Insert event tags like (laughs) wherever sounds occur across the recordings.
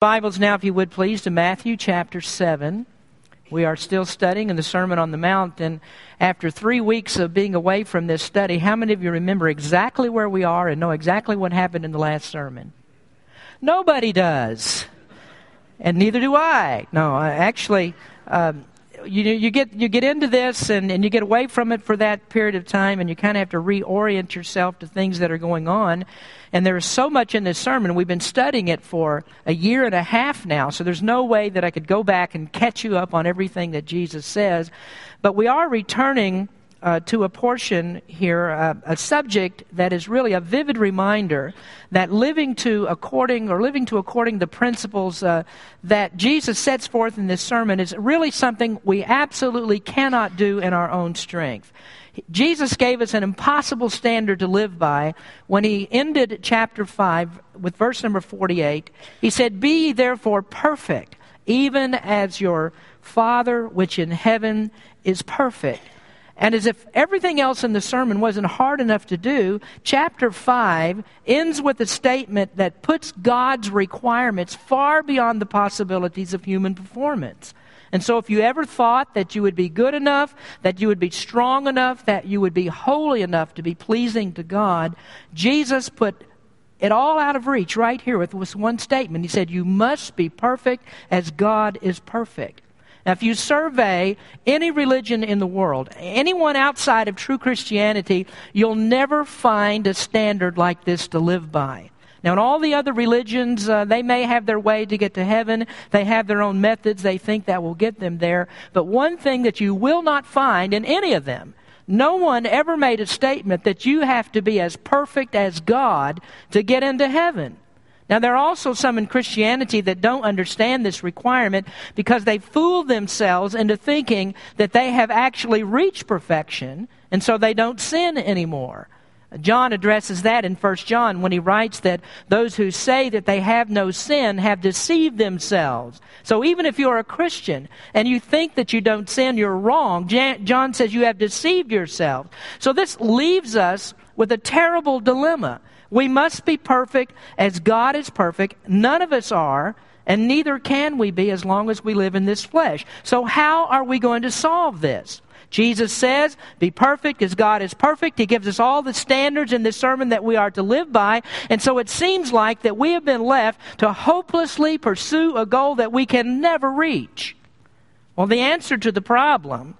Bibles now, if you would please, to Matthew chapter 7. We are still studying in the Sermon on the Mount, and after three weeks of being away from this study, how many of you remember exactly where we are and know exactly what happened in the last sermon? Nobody does. And neither do I. No, actually, um, you, you, get, you get into this and, and you get away from it for that period of time, and you kind of have to reorient yourself to things that are going on. And there is so much in this sermon. We've been studying it for a year and a half now, so there's no way that I could go back and catch you up on everything that Jesus says. But we are returning uh, to a portion here, uh, a subject that is really a vivid reminder that living to according or living to according the principles uh, that Jesus sets forth in this sermon is really something we absolutely cannot do in our own strength. Jesus gave us an impossible standard to live by when he ended chapter 5 with verse number 48. He said, Be ye therefore perfect, even as your Father which in heaven is perfect. And as if everything else in the sermon wasn't hard enough to do, chapter 5 ends with a statement that puts God's requirements far beyond the possibilities of human performance. And so, if you ever thought that you would be good enough, that you would be strong enough, that you would be holy enough to be pleasing to God, Jesus put it all out of reach right here with this one statement. He said, You must be perfect as God is perfect. Now, if you survey any religion in the world, anyone outside of true Christianity, you'll never find a standard like this to live by. Now, in all the other religions, uh, they may have their way to get to heaven. They have their own methods they think that will get them there. But one thing that you will not find in any of them, no one ever made a statement that you have to be as perfect as God to get into heaven. Now, there are also some in Christianity that don't understand this requirement because they fool themselves into thinking that they have actually reached perfection, and so they don't sin anymore. John addresses that in 1 John when he writes that those who say that they have no sin have deceived themselves. So even if you're a Christian and you think that you don't sin, you're wrong. John says you have deceived yourself. So this leaves us with a terrible dilemma. We must be perfect as God is perfect. None of us are, and neither can we be as long as we live in this flesh. So, how are we going to solve this? Jesus says, Be perfect as God is perfect. He gives us all the standards in this sermon that we are to live by. And so it seems like that we have been left to hopelessly pursue a goal that we can never reach. Well, the answer to the problem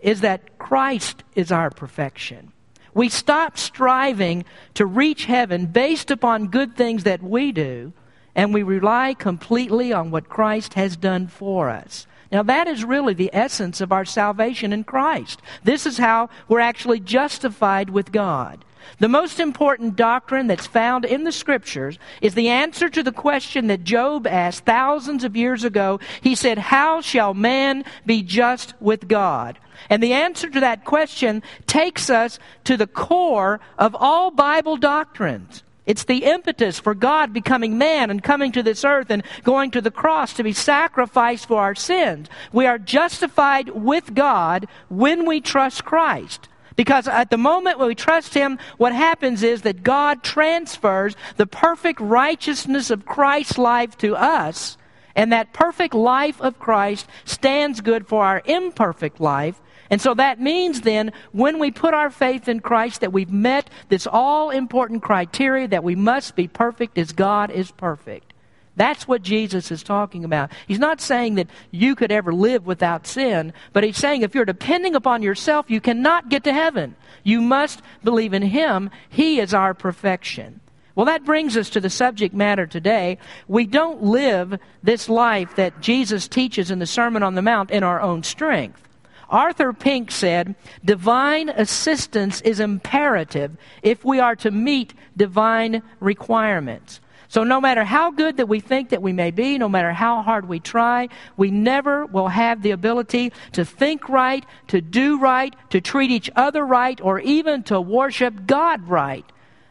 is that Christ is our perfection. We stop striving to reach heaven based upon good things that we do, and we rely completely on what Christ has done for us. Now, that is really the essence of our salvation in Christ. This is how we're actually justified with God. The most important doctrine that's found in the scriptures is the answer to the question that Job asked thousands of years ago. He said, How shall man be just with God? And the answer to that question takes us to the core of all Bible doctrines. It's the impetus for God becoming man and coming to this earth and going to the cross to be sacrificed for our sins. We are justified with God when we trust Christ. Because at the moment when we trust Him, what happens is that God transfers the perfect righteousness of Christ's life to us, and that perfect life of Christ stands good for our imperfect life. And so that means then, when we put our faith in Christ, that we've met this all important criteria that we must be perfect as God is perfect. That's what Jesus is talking about. He's not saying that you could ever live without sin, but he's saying if you're depending upon yourself, you cannot get to heaven. You must believe in Him. He is our perfection. Well, that brings us to the subject matter today. We don't live this life that Jesus teaches in the Sermon on the Mount in our own strength. Arthur Pink said, Divine assistance is imperative if we are to meet divine requirements. So, no matter how good that we think that we may be, no matter how hard we try, we never will have the ability to think right, to do right, to treat each other right, or even to worship God right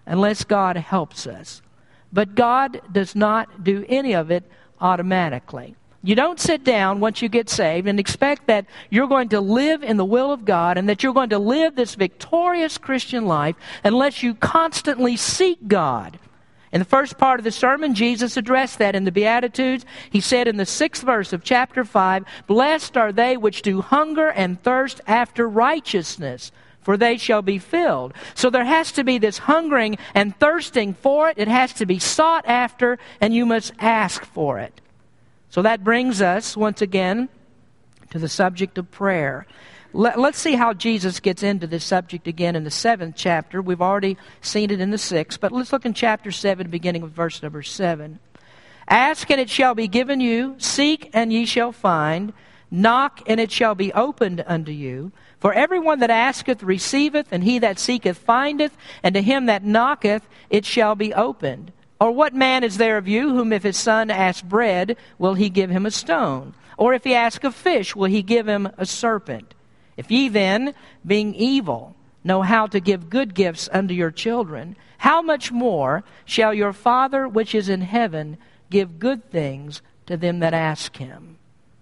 unless God helps us. But God does not do any of it automatically. You don't sit down once you get saved and expect that you're going to live in the will of God and that you're going to live this victorious Christian life unless you constantly seek God In the first part of the sermon, Jesus addressed that in the Beatitudes. He said in the sixth verse of chapter 5, Blessed are they which do hunger and thirst after righteousness, for they shall be filled. So there has to be this hungering and thirsting for it. It has to be sought after, and you must ask for it. So that brings us, once again, to the subject of prayer. Let, us see how Jesus gets into this subject again in the seventh chapter. We've already seen it in the sixth, but let's look in chapter seven, beginning with verse number seven. Ask and it shall be given you, seek and ye shall find, knock and it shall be opened unto you. For everyone that asketh receiveth, and he that seeketh findeth, and to him that knocketh it shall be opened. Or what man is there of you whom if his son ask bread, will he give him a stone? Or if he ask a fish, will he give him a serpent? If ye then, being evil, know how to give good gifts unto your children, how much more shall your Father which is in heaven give good things to them that ask him?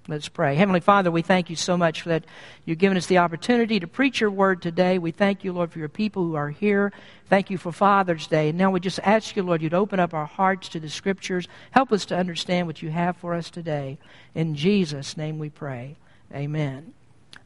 Let's pray. Heavenly Father, we thank you so much that you've given us the opportunity to preach your word today. We thank you, Lord, for your people who are here. Thank you for Father's Day. And now we just ask you, Lord, you'd open up our hearts to the scriptures. Help us to understand what you have for us today. In Jesus' name we pray. Amen.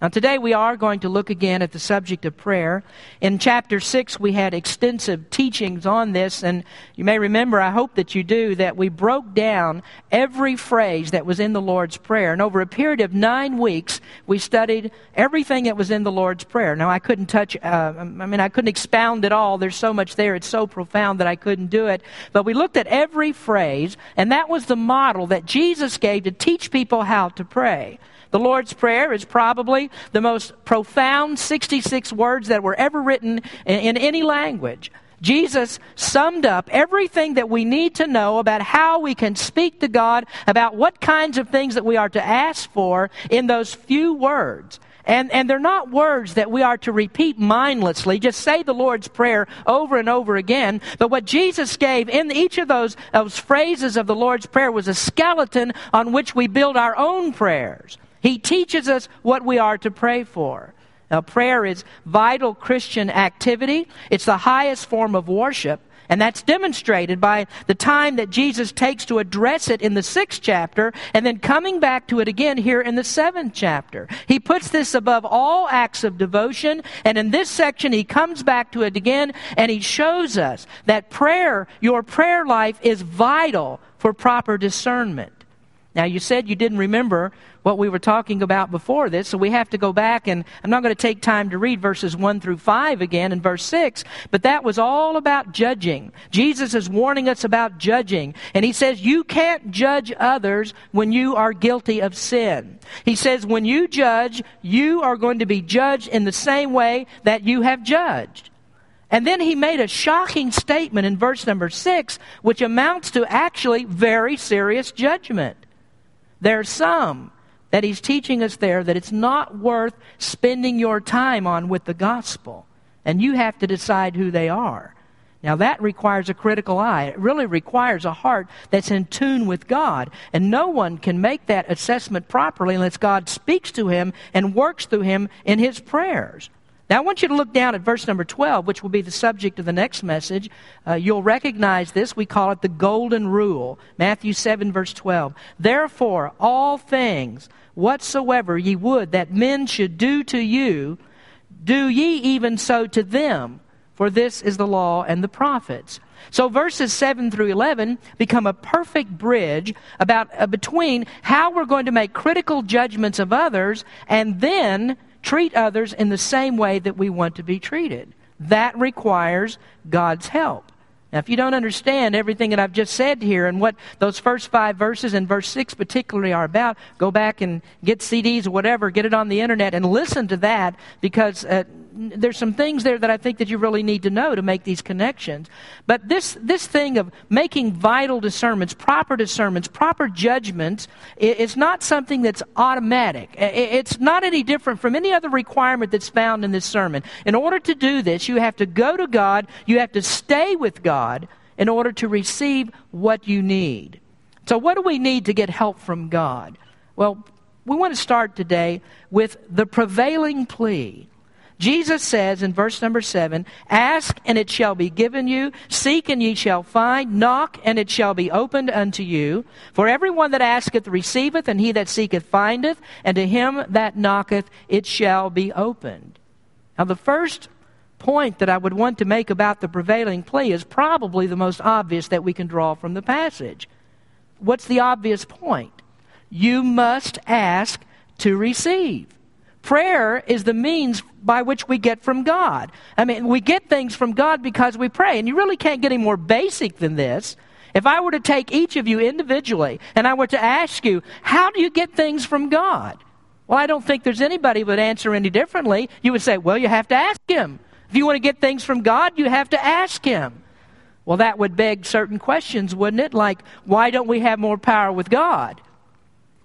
Now, today we are going to look again at the subject of prayer. In chapter 6, we had extensive teachings on this, and you may remember, I hope that you do, that we broke down every phrase that was in the Lord's Prayer. And over a period of nine weeks, we studied everything that was in the Lord's Prayer. Now, I couldn't touch, uh, I mean, I couldn't expound it all. There's so much there, it's so profound that I couldn't do it. But we looked at every phrase, and that was the model that Jesus gave to teach people how to pray. The Lord's Prayer is probably the most profound 66 words that were ever written in, in any language. Jesus summed up everything that we need to know about how we can speak to God, about what kinds of things that we are to ask for in those few words. And, and they're not words that we are to repeat mindlessly, just say the Lord's Prayer over and over again. But what Jesus gave in each of those, those phrases of the Lord's Prayer was a skeleton on which we build our own prayers. He teaches us what we are to pray for. Now, prayer is vital Christian activity. It's the highest form of worship. And that's demonstrated by the time that Jesus takes to address it in the sixth chapter and then coming back to it again here in the seventh chapter. He puts this above all acts of devotion. And in this section, he comes back to it again and he shows us that prayer, your prayer life is vital for proper discernment. Now, you said you didn't remember what we were talking about before this, so we have to go back, and I'm not going to take time to read verses 1 through 5 again and verse 6, but that was all about judging. Jesus is warning us about judging, and he says, You can't judge others when you are guilty of sin. He says, When you judge, you are going to be judged in the same way that you have judged. And then he made a shocking statement in verse number 6, which amounts to actually very serious judgment. There's some that he's teaching us there that it's not worth spending your time on with the gospel. And you have to decide who they are. Now, that requires a critical eye. It really requires a heart that's in tune with God. And no one can make that assessment properly unless God speaks to him and works through him in his prayers. Now, I want you to look down at verse number 12, which will be the subject of the next message. Uh, you'll recognize this. We call it the golden rule. Matthew 7, verse 12. Therefore, all things whatsoever ye would that men should do to you, do ye even so to them. For this is the law and the prophets. So verses 7 through 11 become a perfect bridge about uh, between how we're going to make critical judgments of others and then treat others in the same way that we want to be treated. That requires God's help. Now, if you don't understand everything that I've just said here and what those first five verses and verse six particularly are about, go back and get CDs or whatever, get it on the internet and listen to that because uh, there's some things there that I think that you really need to know to make these connections. But this, this thing of making vital discernments, proper discernments, proper judgments, it's not something that's automatic. It's not any different from any other requirement that's found in this sermon. In order to do this, you have to go to God, you have to stay with God in order to receive what you need. So, what do we need to get help from God? Well, we want to start today with the prevailing plea Jesus says in verse number 7 Ask, and it shall be given you. Seek, and ye shall find. Knock, and it shall be opened unto you. For everyone that asketh receiveth, and he that seeketh findeth, and to him that knocketh it shall be opened. Now, the first point that I would want to make about the prevailing plea is probably the most obvious that we can draw from the passage. What's the obvious point? You must ask to receive. Prayer is the means by which we get from God. I mean, we get things from God because we pray, and you really can't get any more basic than this. If I were to take each of you individually and I were to ask you, how do you get things from God? Well, I don't think there's anybody would answer any differently. You would say, well, you have to ask Him. If you want to get things from God, you have to ask Him. Well, that would beg certain questions, wouldn't it? Like, why don't we have more power with God?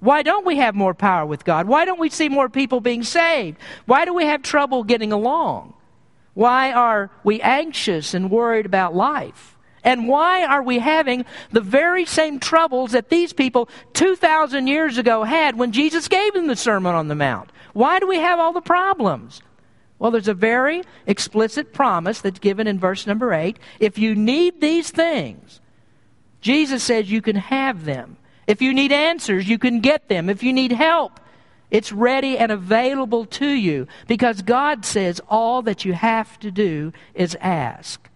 Why don't we have more power with God? Why don't we see more people being saved? Why do we have trouble getting along? Why are we anxious and worried about life? And why are we having the very same troubles that these people 2,000 years ago had when Jesus gave them the Sermon on the Mount? Why do we have all the problems? Well, there's a very explicit promise that's given in verse number 8. If you need these things, Jesus says you can have them. If you need answers, you can get them. If you need help, it's ready and available to you because God says all that you have to do is ask.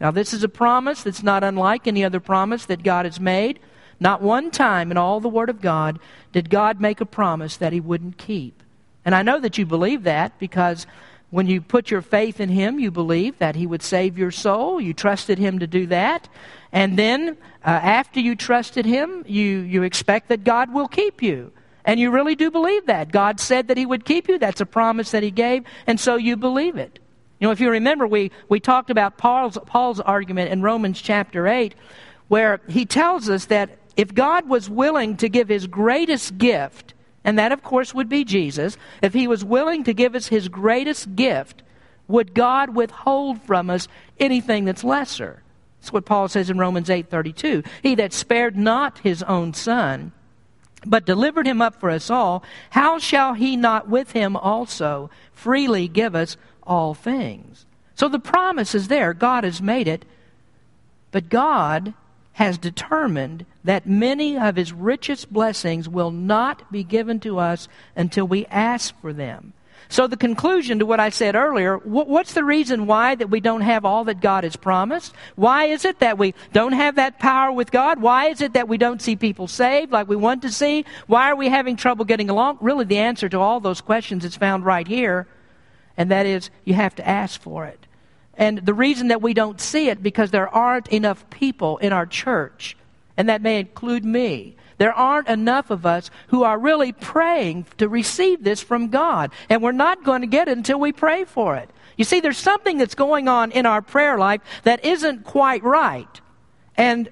Now, this is a promise that's not unlike any other promise that God has made. Not one time in all the Word of God did God make a promise that He wouldn't keep. And I know that you believe that because when you put your faith in Him, you believe that He would save your soul. You trusted Him to do that. And then, uh, after you trusted Him, you, you expect that God will keep you. And you really do believe that. God said that He would keep you. That's a promise that He gave. And so you believe it. You know, if you remember, we, we talked about Paul's, Paul's argument in Romans chapter 8, where he tells us that if God was willing to give His greatest gift, and that, of course, would be Jesus, if he was willing to give us his greatest gift, would God withhold from us anything that's lesser? That's what Paul says in Romans 8:32. He that spared not his own son, but delivered him up for us all, how shall he not with him also freely give us all things? So the promise is there. God has made it. But God has determined that many of his richest blessings will not be given to us until we ask for them. So the conclusion to what I said earlier, what's the reason why that we don't have all that God has promised? Why is it that we don't have that power with God? Why is it that we don't see people saved like we want to see? Why are we having trouble getting along? Really the answer to all those questions is found right here, and that is you have to ask for it. And the reason that we don't see it because there aren't enough people in our church, and that may include me. There aren't enough of us who are really praying to receive this from God. And we're not going to get it until we pray for it. You see, there's something that's going on in our prayer life that isn't quite right. And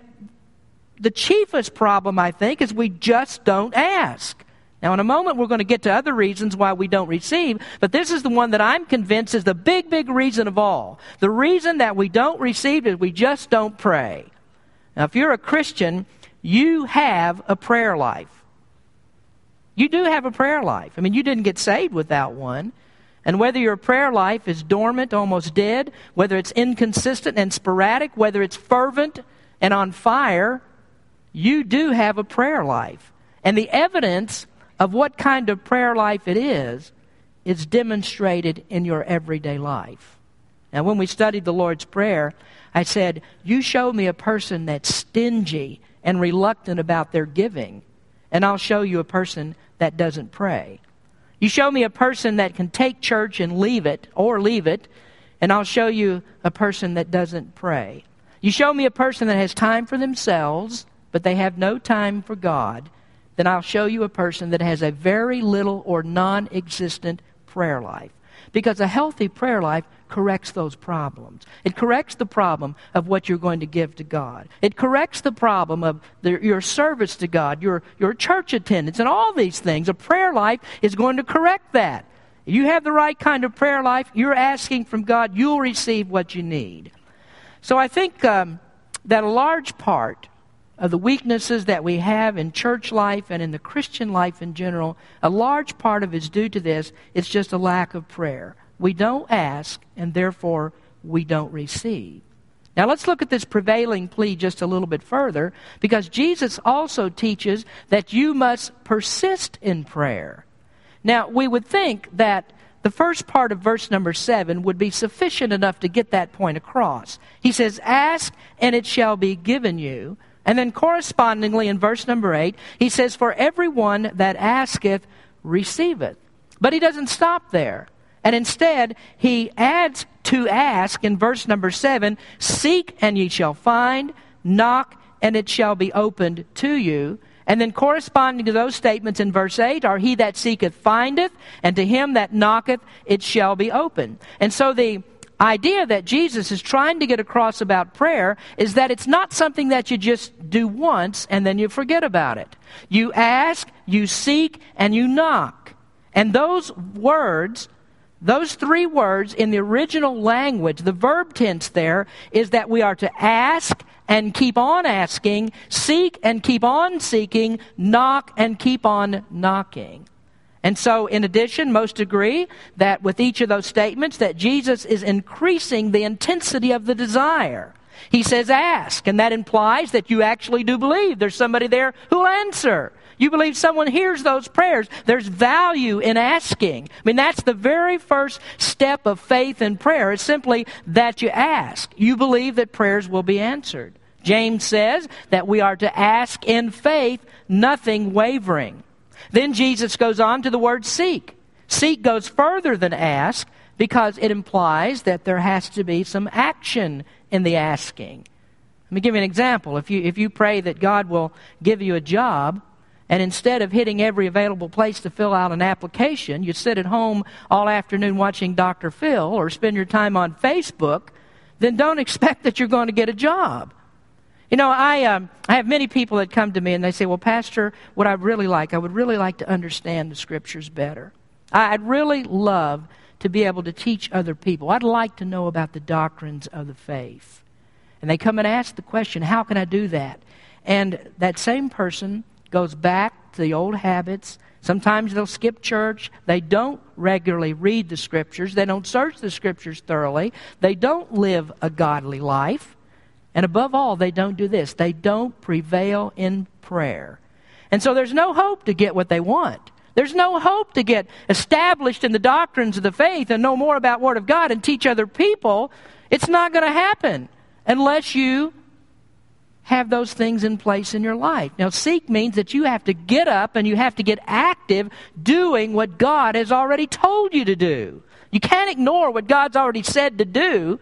the chiefest problem, I think, is we just don't ask. Now, in a moment, we're going to get to other reasons why we don't receive, but this is the one that I'm convinced is the big, big reason of all. The reason that we don't receive is we just don't pray. Now, if you're a Christian, you have a prayer life. You do have a prayer life. I mean, you didn't get saved without one. And whether your prayer life is dormant, almost dead, whether it's inconsistent and sporadic, whether it's fervent and on fire, you do have a prayer life. And the evidence of what kind of prayer life it is, is demonstrated in your everyday life. Now, when we studied the Lord's Prayer, I said, You show me a person that's stingy and reluctant about their giving, and I'll show you a person that doesn't pray. You show me a person that can take church and leave it, or leave it, and I'll show you a person that doesn't pray. You show me a person that has time for themselves, but they have no time for God, then I'll show you a person that has a very little or non existent prayer life. Because a healthy prayer life corrects those problems. It corrects the problem of what you're going to give to God. It corrects the problem of the, your service to God, your, your church attendance, and all these things. A prayer life is going to correct that. If you have the right kind of prayer life, you're asking from God, you'll receive what you need. So I think um, that a large part of the weaknesses that we have in church life and in the Christian life in general, a large part of it is due to this. It's just a lack of prayer. We don't ask, and therefore we don't receive. Now let's look at this prevailing plea just a little bit further because Jesus also teaches that you must persist in prayer. Now, we would think that the first part of verse number 7 would be sufficient enough to get that point across. He says, Ask, and it shall be given you. And then correspondingly in verse number 8, he says, For everyone that asketh receiveth. But he doesn't stop there. And instead, he adds to ask in verse number 7 Seek, and ye shall find, knock, and it shall be opened to you. And then corresponding to those statements in verse 8 are He that seeketh findeth, and to him that knocketh it shall be opened. And so the idea that Jesus is trying to get across about prayer is that it's not something that you just do once and then you forget about it. You ask, you seek, and you knock. And those words, those three words in the original language, the verb tense there is that we are to ask and keep on asking, seek and keep on seeking, knock and keep on knocking. And so, in addition, most agree that with each of those statements that Jesus is increasing the intensity of the desire. He says, ask, and that implies that you actually do believe there's somebody there who'll answer. You believe someone hears those prayers. There's value in asking. I mean, that's the very first step of faith and prayer. It's simply that you ask. You believe that prayers will be answered. James says that we are to ask in faith, nothing wavering. Then Jesus goes on to the word seek. Seek goes further than ask because it implies that there has to be some action in the asking. Let me give you an example. If you, if you pray that God will give you a job, and instead of hitting every available place to fill out an application, you sit at home all afternoon watching Dr. Phil or spend your time on Facebook, then don't (laughs) expect that you're going to get a job. You know, I, um, I have many people that come to me and they say, Well, Pastor, what I really like, I would really like to understand the scriptures better. I'd really love to be able to teach other people. I'd like to know about the doctrines of the faith. And they come and ask the question, How can I do that? And that same person goes back to the old habits. Sometimes they'll skip church. They don't regularly read the scriptures. They don't search the scriptures thoroughly. They don't live a godly life. And above all, they don't do this they don't prevail in prayer. And so there's no hope to get what they want. There's no hope to get established in the doctrines of the faith and know more about Word of God and teach other people. It's not going to happen unless you have those things in place in your life. Now, seek means that you have to get up and you have to get active doing what God has already told you to do. You can't ignore what God's already said to do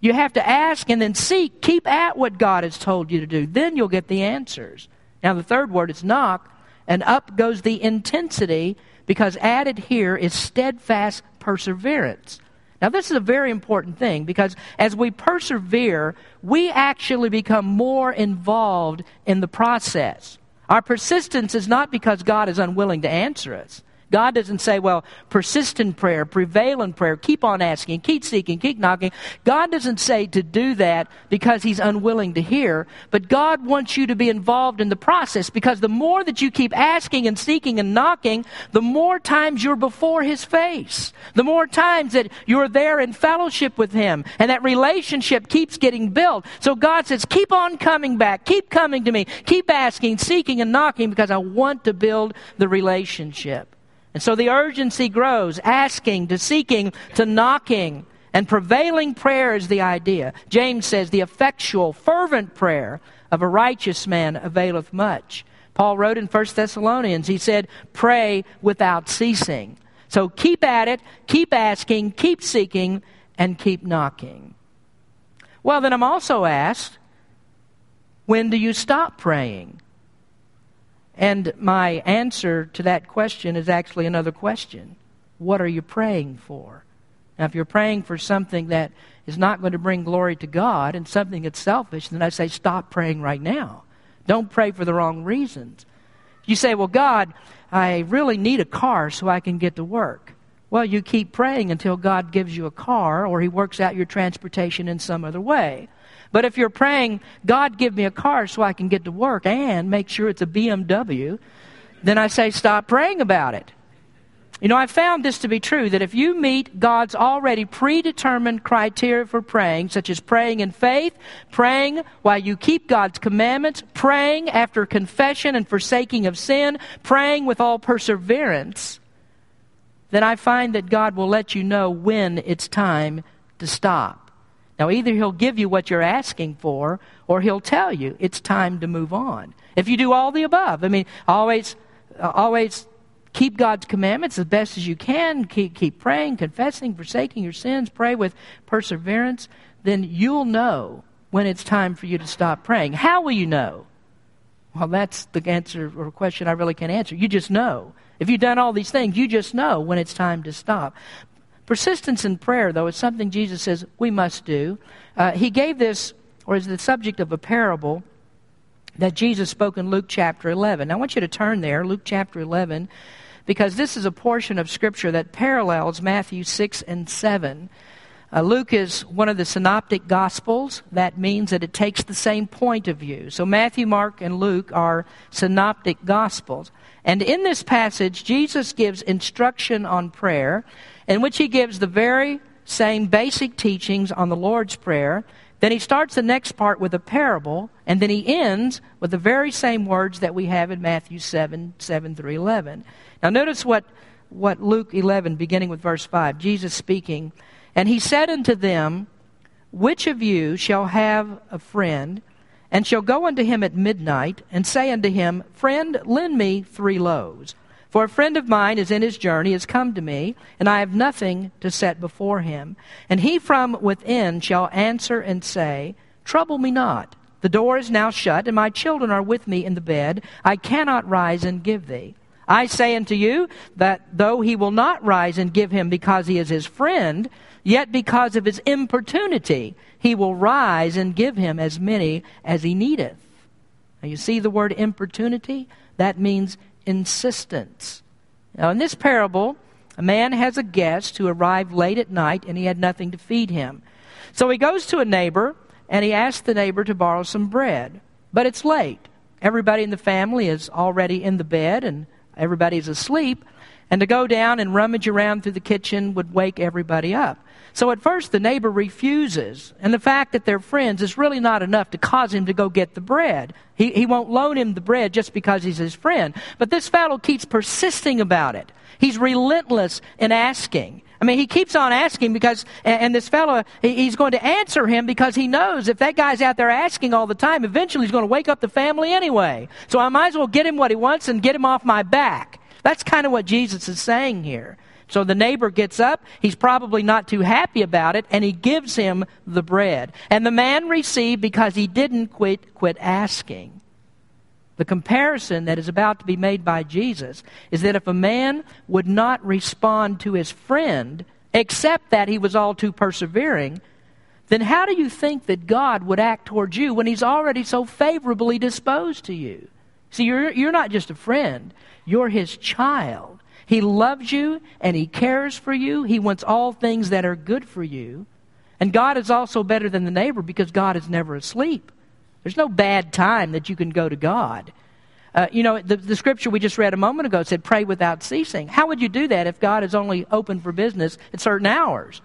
you have to ask and then seek. Keep at what God has told you to do. Then you'll get the answers. Now, the third word is knock, and up goes the intensity because added here is steadfast perseverance. Now, this is a very important thing because as we persevere, we actually become more involved in the process. Our persistence is not because God is unwilling to answer us. God doesn't say, well, persist in prayer, prevail in prayer, keep on asking, keep seeking, keep knocking. God doesn't say to do that because He's unwilling to hear, but God wants you to be involved in the process because the more that you keep asking and seeking and knocking, the more times you're before His face. The more times that you're there in fellowship with Him and that relationship keeps getting built. So God says, keep on coming back, keep coming to me, keep asking, seeking, and knocking because I want to build the relationship. And so the urgency grows, asking to seeking to knocking. And prevailing prayer is the idea. James says, the effectual, fervent prayer of a righteous man availeth much. Paul wrote in 1 Thessalonians, he said, pray without ceasing. So keep at it, keep asking, keep seeking, and keep knocking. Well, then I'm also asked, when do you stop praying? And my answer to that question is actually another question What are you praying for? Now, if you're praying for something that is not going to bring glory to God and something that's selfish, then I say stop praying right now. Don't pray for the wrong reasons. You say, Well, God, I really need a car so I can get to work. Well, you keep praying until God gives you a car or He works out your transportation in some other way. But if you're praying, God, give me a car so I can get to work and make sure it's a BMW, then I say, stop praying about it. You know, I found this to be true that if you meet God's already predetermined criteria for praying, such as praying in faith, praying while you keep God's commandments, praying after confession and forsaking of sin, praying with all perseverance, then I find that God will let you know when it's time to stop. Now, either He'll give you what you're asking for, or He'll tell you it's time to move on. If you do all the above, I mean, always, uh, always keep God's commandments as best as you can, keep, keep praying, confessing, forsaking your sins, pray with perseverance, then you'll know when it's time for you to stop praying. How will you know? Well, that's the answer or question I really can't answer. You just know. If you've done all these things, you just know when it's time to stop. Persistence in prayer, though, is something Jesus says we must do. Uh, he gave this, or is the subject of a parable that Jesus spoke in Luke chapter 11. Now, I want you to turn there, Luke chapter 11 because this is a portion of Scripture that parallels Matthew 6 and 7. Uh, Luke is one of the synoptic gospels. That means that it takes the same point of view. So Matthew, Mark, and Luke are synoptic gospels. And in this passage, Jesus gives instruction on prayer, in which he gives the very same basic teachings on the Lord's Prayer. Then he starts the next part with a parable, and then he ends with the very same words that we have in Matthew 7 7 through 11. Now, notice what, what Luke 11, beginning with verse 5, Jesus speaking. And he said unto them, Which of you shall have a friend, and shall go unto him at midnight, and say unto him, Friend, lend me three loaves? For a friend of mine is in his journey, has come to me, and I have nothing to set before him. And he from within shall answer and say, Trouble me not. The door is now shut, and my children are with me in the bed. I cannot rise and give thee. I say unto you that though he will not rise and give him because he is his friend, yet because of his importunity, he will rise and give him as many as he needeth. Now you see the word importunity? That means insistence. Now in this parable, a man has a guest who arrived late at night and he had nothing to feed him. So he goes to a neighbor and he asks the neighbor to borrow some bread. But it's late. Everybody in the family is already in the bed and everybody's asleep, and to go down and rummage around through the kitchen would wake everybody up. So at first the neighbor refuses, and the fact that they're friends is really not enough to cause him to go get the bread. He, he won't loan him the bread just because he's his friend. But this fellow keeps persisting about it. He's relentless in asking. I mean, he keeps on asking because, and this fellow, he's going to answer him because he knows if that guy's out there asking all the time, eventually he's going to wake up the family anyway. So I might as well get him what he wants and get him off my back. That's kind of what Jesus is saying here. So the neighbor gets up. He's probably not too happy about it, and he gives him the bread. And the man received because he didn't quit, quit asking. The comparison that is about to be made by Jesus is that if a man would not respond to his friend, except that he was all too persevering, then how do you think that God would act towards you when he's already so favorably disposed to you? See, you're, you're not just a friend, you're his child. He loves you and he cares for you. He wants all things that are good for you. And God is also better than the neighbor because God is never asleep. There's no bad time that you can go to God. Uh, you know, the, the scripture we just read a moment ago said, pray without ceasing. How would you do that if God is only open for business at certain hours?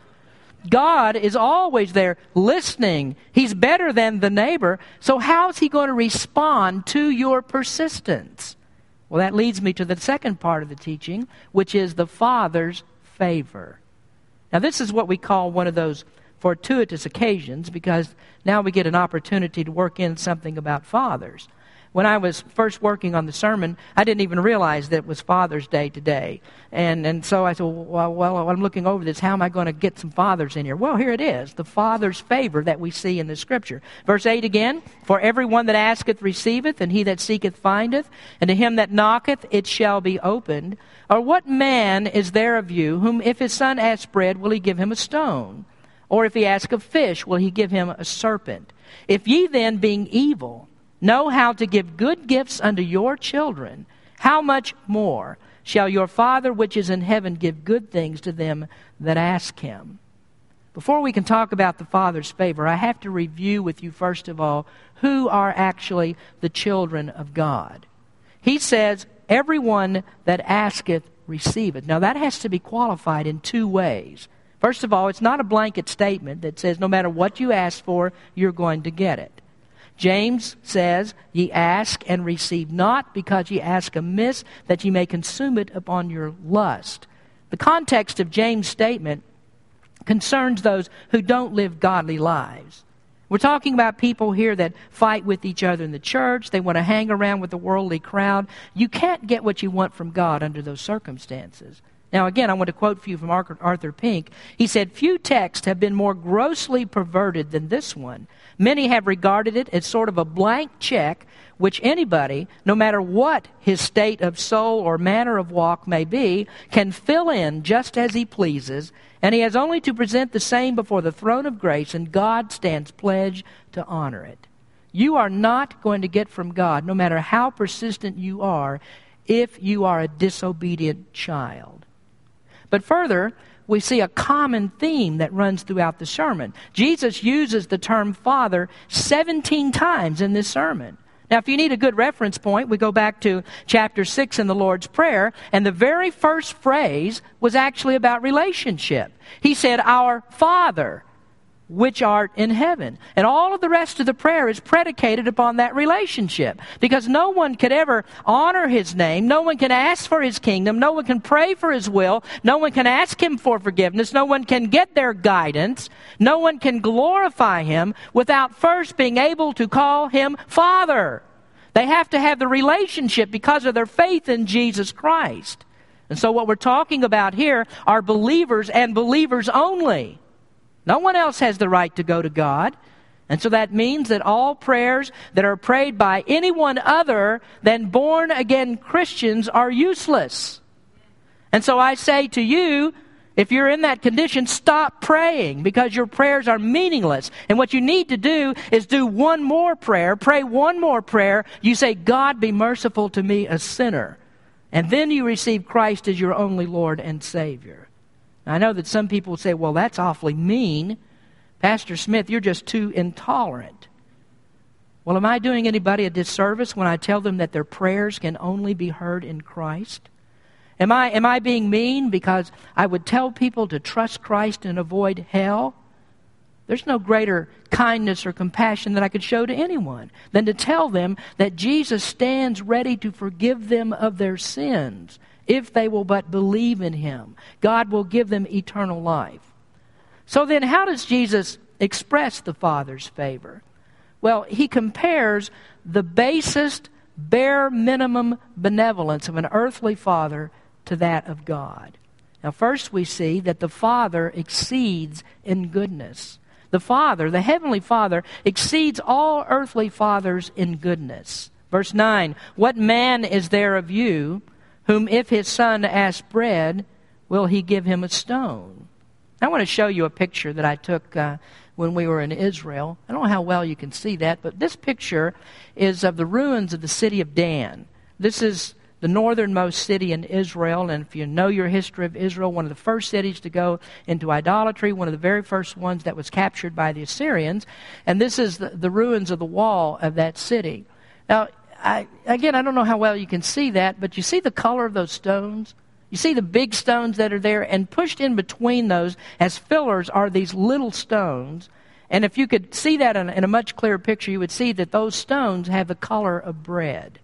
God is always there listening. He's better than the neighbor. So, how's he going to respond to your persistence? Well, that leads me to the second part of the teaching, which is the Father's favor. Now, this is what we call one of those fortuitous occasions because now we get an opportunity to work in something about fathers. When I was first working on the sermon, I didn't even realize that it was Father's Day today. And, and so I said, well, well, I'm looking over this. How am I going to get some fathers in here? Well, here it is the Father's favor that we see in the Scripture. Verse 8 again For everyone that asketh receiveth, and he that seeketh findeth, and to him that knocketh it shall be opened. Or what man is there of you whom if his son asks bread, will he give him a stone? Or if he ask a fish, will he give him a serpent? If ye then, being evil, know how to give good gifts unto your children, how much more shall your Father which is in heaven give good things to them that ask him? Before we can talk about the Father's favor, I have to review with you, first of all, who are actually the children of God. He says, Everyone that asketh receive it. Now, that has to be qualified in two ways. First of all, it's not a blanket statement that says no matter what you ask for, you're going to get it. James says, Ye ask and receive not because ye ask amiss, that ye may consume it upon your lust. The context of James' statement concerns those who don't live godly lives. We're talking about people here that fight with each other in the church. They want to hang around with the worldly crowd. You can't get what you want from God under those circumstances. Now, again, I want to quote for you from Arthur Pink. He said, Few texts have been more grossly perverted than this one. Many have regarded it as sort of a blank check which anybody, no matter what his state of soul or manner of walk may be, can fill in just as he pleases, and he has only to present the same before the throne of grace, and God stands pledged to honor it. You are not going to get from God, no matter how persistent you are, if you are a disobedient child. But further, we see a common theme that runs throughout the sermon. Jesus uses the term Father 17 times in this sermon. Now, if you need a good reference point, we go back to chapter 6 in the Lord's Prayer, and the very first phrase was actually about relationship. He said, Our Father which art in heaven. And all of the rest of the prayer is predicated upon that relationship. Because no one could ever honor his name. No one can ask for his kingdom. No one can pray for his will. No one can ask him for forgiveness. No one can get their guidance. No one can glorify him without first being able to call him Father. They have to have the relationship because of their faith in Jesus Christ. And so what we're talking about here are believers and believers only. No one else has the right to go to God. And so that means that all prayers that are prayed by anyone other than born again Christians are useless. And so I say to you, if you're in that condition, stop praying because your prayers are meaningless. And what you need to do is do one more prayer, pray one more prayer. You say, God, be merciful to me, a sinner. And then you receive Christ as your only Lord and Savior. I know that some people say, well, that's awfully mean. Pastor Smith, you're just too intolerant. Well, am I doing anybody a disservice when I tell them that their prayers can only be heard in Christ? Am I, am I being mean because I would tell people to trust Christ and avoid hell? There's no greater kindness or compassion that I could show to anyone than to tell them that Jesus stands ready to forgive them of their sins if they will but believe in him. God will give them eternal life. So then, how does Jesus express the Father's favor? Well, he compares the basest, bare minimum benevolence of an earthly father to that of God. Now, first we see that the Father exceeds in goodness. The Father, the Heavenly Father, exceeds all earthly fathers in goodness. Verse 9 What man is there of you whom if his son asks bread, will he give him a stone? I want to show you a picture that I took uh, when we were in Israel. I don't know how well you can see that, but this picture is of the ruins of the city of Dan. This is the northernmost city in Israel, and if you know your history of Israel, one of the first cities to go into idolatry, one of the very first ones that was captured by the Assyrians, and this is the, the ruins of the wall of that city. Now, I, again, I don't know how well you can see that, but you see the color of those stones? You see the big stones that are there, and pushed in between those as fillers are these little stones. And if you could see that in, in a much clearer picture, you would see that those stones have the color of bread.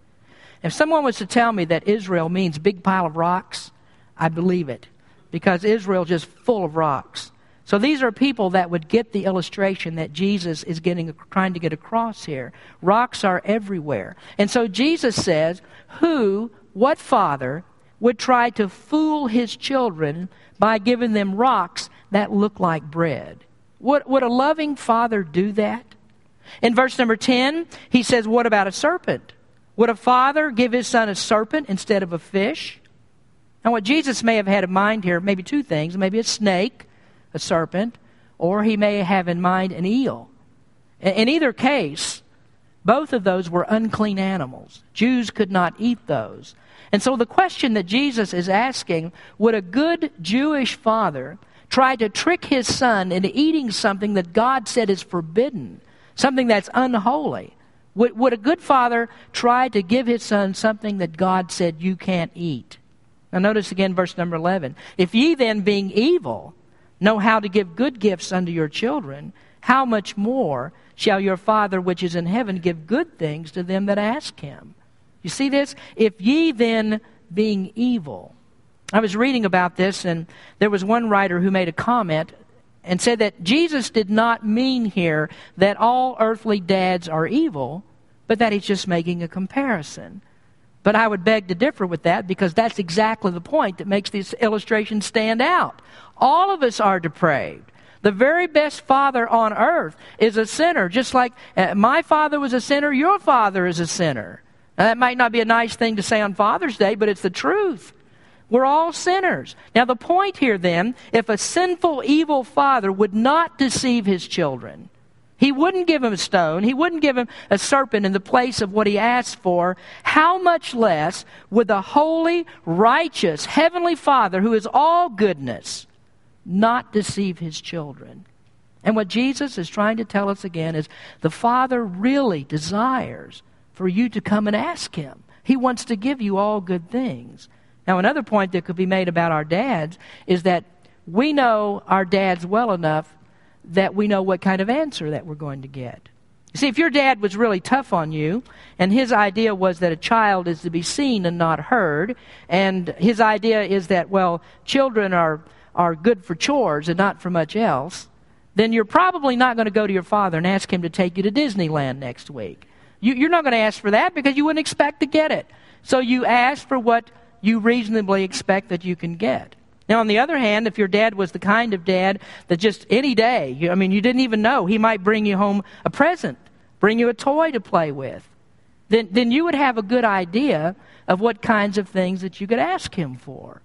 If someone was to tell me that Israel means big pile of rocks, I believe it. Because Israel is just full of rocks. So these are people that would get the illustration that Jesus is getting, trying to get across here. Rocks are everywhere. And so Jesus says, Who, what father, would try to fool his children by giving them rocks that look like bread? Would, would a loving father do that? In verse number 10, he says, What about a serpent? Would a father give his son a serpent instead of a fish? Now, what Jesus may have had in mind here, maybe two things maybe a snake a serpent, or he may have in mind an eel. In either case, both of those were unclean animals. Jews could not eat those. And so the question that Jesus is asking would a good Jewish father try to trick his son into eating something that God said is forbidden, something that's unholy? Would, would a good father try to give his son something that God said you can't eat? Now, notice again verse number 11. If ye then, being evil, know how to give good gifts unto your children, how much more shall your Father which is in heaven give good things to them that ask him? You see this? If ye then, being evil. I was reading about this, and there was one writer who made a comment and said that Jesus did not mean here that all earthly dads are evil, but that he's just making a comparison. But I would beg to differ with that because that's exactly the point that makes this illustration stand out. All of us are depraved. The very best father on earth is a sinner, just like uh, my father was a sinner, your father is a sinner. Now, that might not be a nice thing to say on Father's Day, but it's the truth. We're all sinners. Now, the point here then, if a sinful, evil father would not deceive his children, he wouldn't give him a stone. He wouldn't give him a serpent in the place of what he asked for. How much less would the holy, righteous, heavenly Father, who is all goodness, not deceive his children? And what Jesus is trying to tell us again is the Father really desires for you to come and ask him. He wants to give you all good things. Now, another point that could be made about our dads is that we know our dads well enough that we know what kind of answer that we're going to get. See, if your dad was really tough on you, and his idea was that a child is to be seen and not heard, and his idea is that, well, children are, are good for chores and not for much else, then you're probably not going to go to your father and ask him to take you to Disneyland next week. You, you're not going to ask for that because you wouldn't expect to get it. So you ask for what you reasonably expect that you can get. Now, on the other hand, if your dad was the kind of dad that just any day, you, I mean, you didn't even know, he might bring you home a present, bring you a toy to play with, then, then you would have a good idea of what kinds of things that you could ask him for.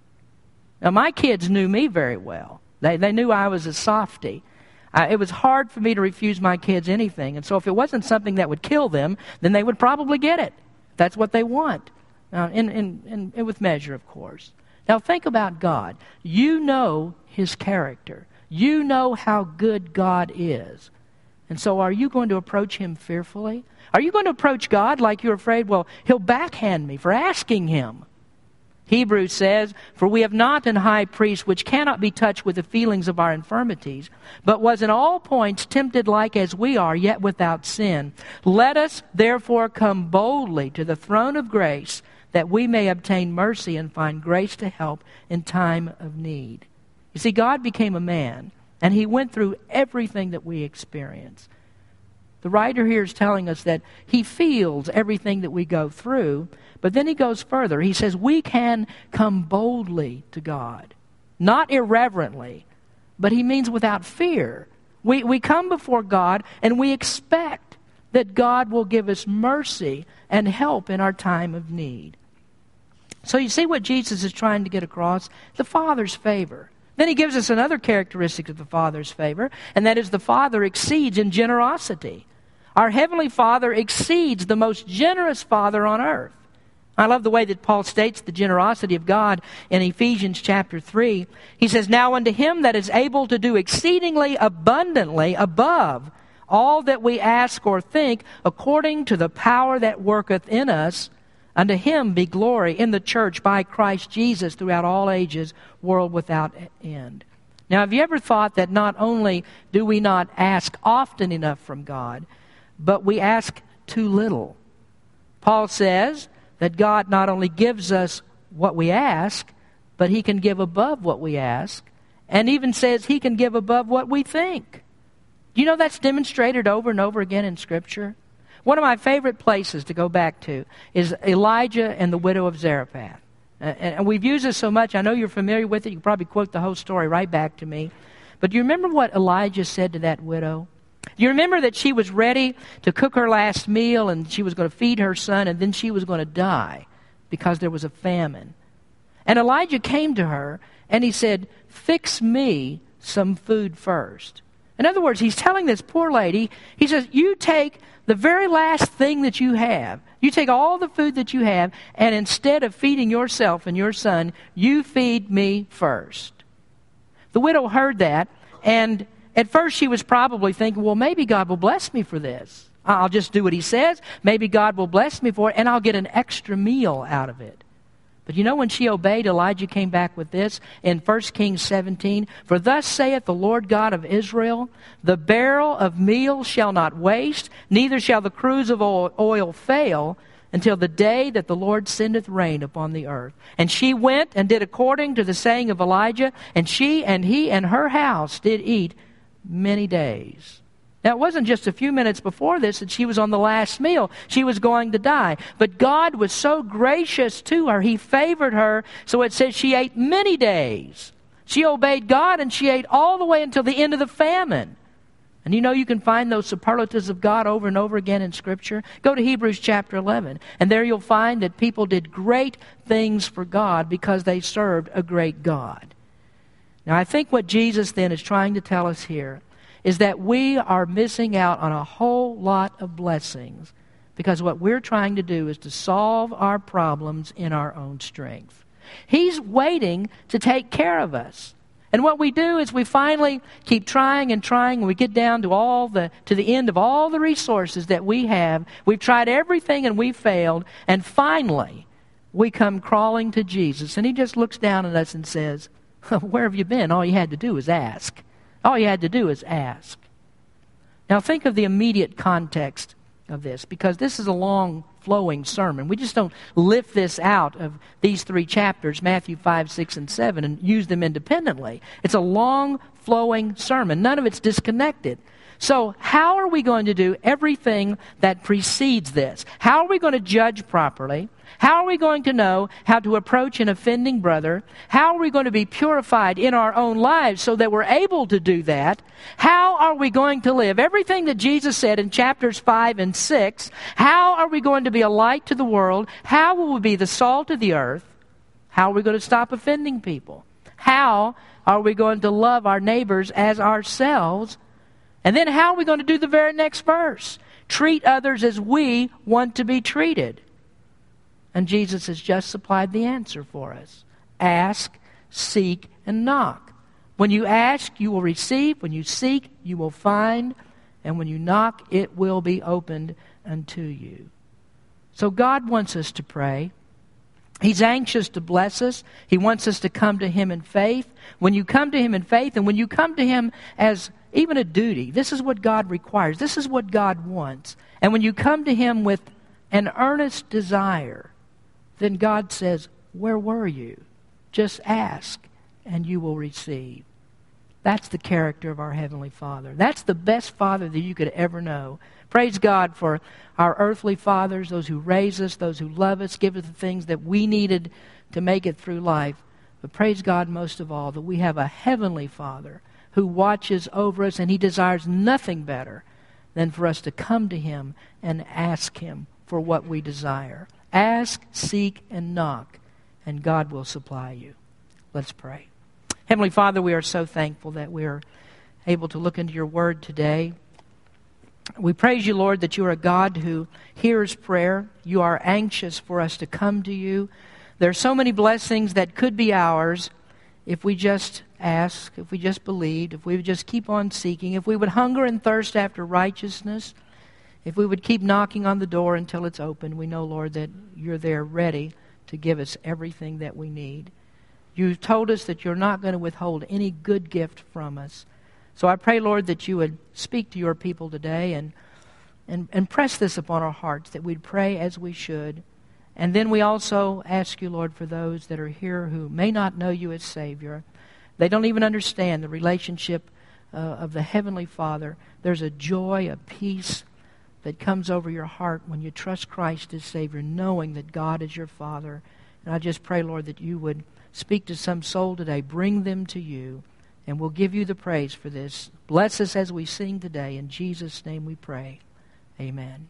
Now, my kids knew me very well. They, they knew I was a softy. I, it was hard for me to refuse my kids anything. And so if it wasn't something that would kill them, then they would probably get it. That's what they want. Uh, in, with measure, of course. Now, think about God. You know His character, you know how good God is. And so, are you going to approach Him fearfully? Are you going to approach God like you're afraid, well, He'll backhand me for asking Him? Hebrews says, For we have not an high priest which cannot be touched with the feelings of our infirmities, but was in all points tempted like as we are, yet without sin. Let us therefore come boldly to the throne of grace that we may obtain mercy and find grace to help in time of need. You see, God became a man, and he went through everything that we experience. The writer here is telling us that he feels everything that we go through, but then he goes further. He says we can come boldly to God, not irreverently, but he means without fear. We, we come before God and we expect that God will give us mercy and help in our time of need. So you see what Jesus is trying to get across? The Father's favor. Then he gives us another characteristic of the Father's favor, and that is the Father exceeds in generosity. Our Heavenly Father exceeds the most generous Father on earth. I love the way that Paul states the generosity of God in Ephesians chapter 3. He says, Now unto him that is able to do exceedingly abundantly above all that we ask or think, according to the power that worketh in us, Unto him be glory in the church by Christ Jesus throughout all ages, world without end. Now, have you ever thought that not only do we not ask often enough from God, but we ask too little? Paul says that God not only gives us what we ask, but he can give above what we ask, and even says he can give above what we think. You know that's demonstrated over and over again in Scripture? One of my favorite places to go back to is Elijah and the widow of Zarephath. and we've used this so much, I know you're familiar with it. You can probably quote the whole story right back to me. But do you remember what Elijah said to that widow? You remember that she was ready to cook her last meal and she was going to feed her son and then she was going to die because there was a famine? And Elijah came to her and he said, Fix me some food first. In other words, he's telling this poor lady, he says, You take the very last thing that you have, you take all the food that you have, and instead of feeding yourself and your son, you feed me first. The widow heard that, and at first she was probably thinking, well, maybe God will bless me for this. I'll just do what he says. Maybe God will bless me for it, and I'll get an extra meal out of it. But you know when she obeyed, Elijah came back with this in 1 Kings 17 For thus saith the Lord God of Israel, The barrel of meal shall not waste, neither shall the cruse of oil fail, until the day that the Lord sendeth rain upon the earth. And she went and did according to the saying of Elijah, and she and he and her house did eat many days. Now, it wasn't just a few minutes before this that she was on the last meal. She was going to die. But God was so gracious to her. He favored her. So it says she ate many days. She obeyed God and she ate all the way until the end of the famine. And you know you can find those superlatives of God over and over again in Scripture. Go to Hebrews chapter 11, and there you'll find that people did great things for God because they served a great God. Now, I think what Jesus then is trying to tell us here is that we are missing out on a whole lot of blessings because what we're trying to do is to solve our problems in our own strength. He's waiting to take care of us. And what we do is we finally keep trying and trying and we get down to all the to the end of all the resources that we have. We've tried everything and we failed and finally we come crawling to Jesus and he just looks down at us and says, (laughs) "Where have you been? All you had to do was ask." All you had to do is ask. Now, think of the immediate context of this, because this is a long flowing sermon. We just don't lift this out of these three chapters, Matthew 5, 6, and 7, and use them independently. It's a long flowing sermon. None of it's disconnected. So, how are we going to do everything that precedes this? How are we going to judge properly? How are we going to know how to approach an offending brother? How are we going to be purified in our own lives so that we're able to do that? How are we going to live? Everything that Jesus said in chapters 5 and 6. How are we going to be a light to the world? How will we be the salt of the earth? How are we going to stop offending people? How are we going to love our neighbors as ourselves? And then how are we going to do the very next verse? Treat others as we want to be treated. And Jesus has just supplied the answer for us ask, seek, and knock. When you ask, you will receive. When you seek, you will find. And when you knock, it will be opened unto you. So God wants us to pray. He's anxious to bless us. He wants us to come to Him in faith. When you come to Him in faith, and when you come to Him as even a duty, this is what God requires. This is what God wants. And when you come to Him with an earnest desire, then God says, Where were you? Just ask, and you will receive. That's the character of our Heavenly Father. That's the best Father that you could ever know. Praise God for our earthly fathers, those who raise us, those who love us, give us the things that we needed to make it through life. But praise God most of all that we have a Heavenly Father who watches over us, and He desires nothing better than for us to come to Him and ask Him for what we desire. Ask, seek, and knock, and God will supply you. Let's pray. Heavenly Father, we are so thankful that we are able to look into your word today. We praise you, Lord, that you are a God who hears prayer. You are anxious for us to come to you. There are so many blessings that could be ours if we just ask, if we just believed, if we would just keep on seeking, if we would hunger and thirst after righteousness, if we would keep knocking on the door until it's open, we know, Lord, that you're there ready to give us everything that we need. You've told us that you're not going to withhold any good gift from us. So I pray, Lord, that you would speak to your people today and, and, and press this upon our hearts, that we'd pray as we should. And then we also ask you, Lord, for those that are here who may not know you as Savior. They don't even understand the relationship uh, of the Heavenly Father. There's a joy, a peace, that comes over your heart when you trust Christ as Savior, knowing that God is your Father. And I just pray, Lord, that you would speak to some soul today, bring them to you, and we'll give you the praise for this. Bless us as we sing today. In Jesus' name we pray. Amen.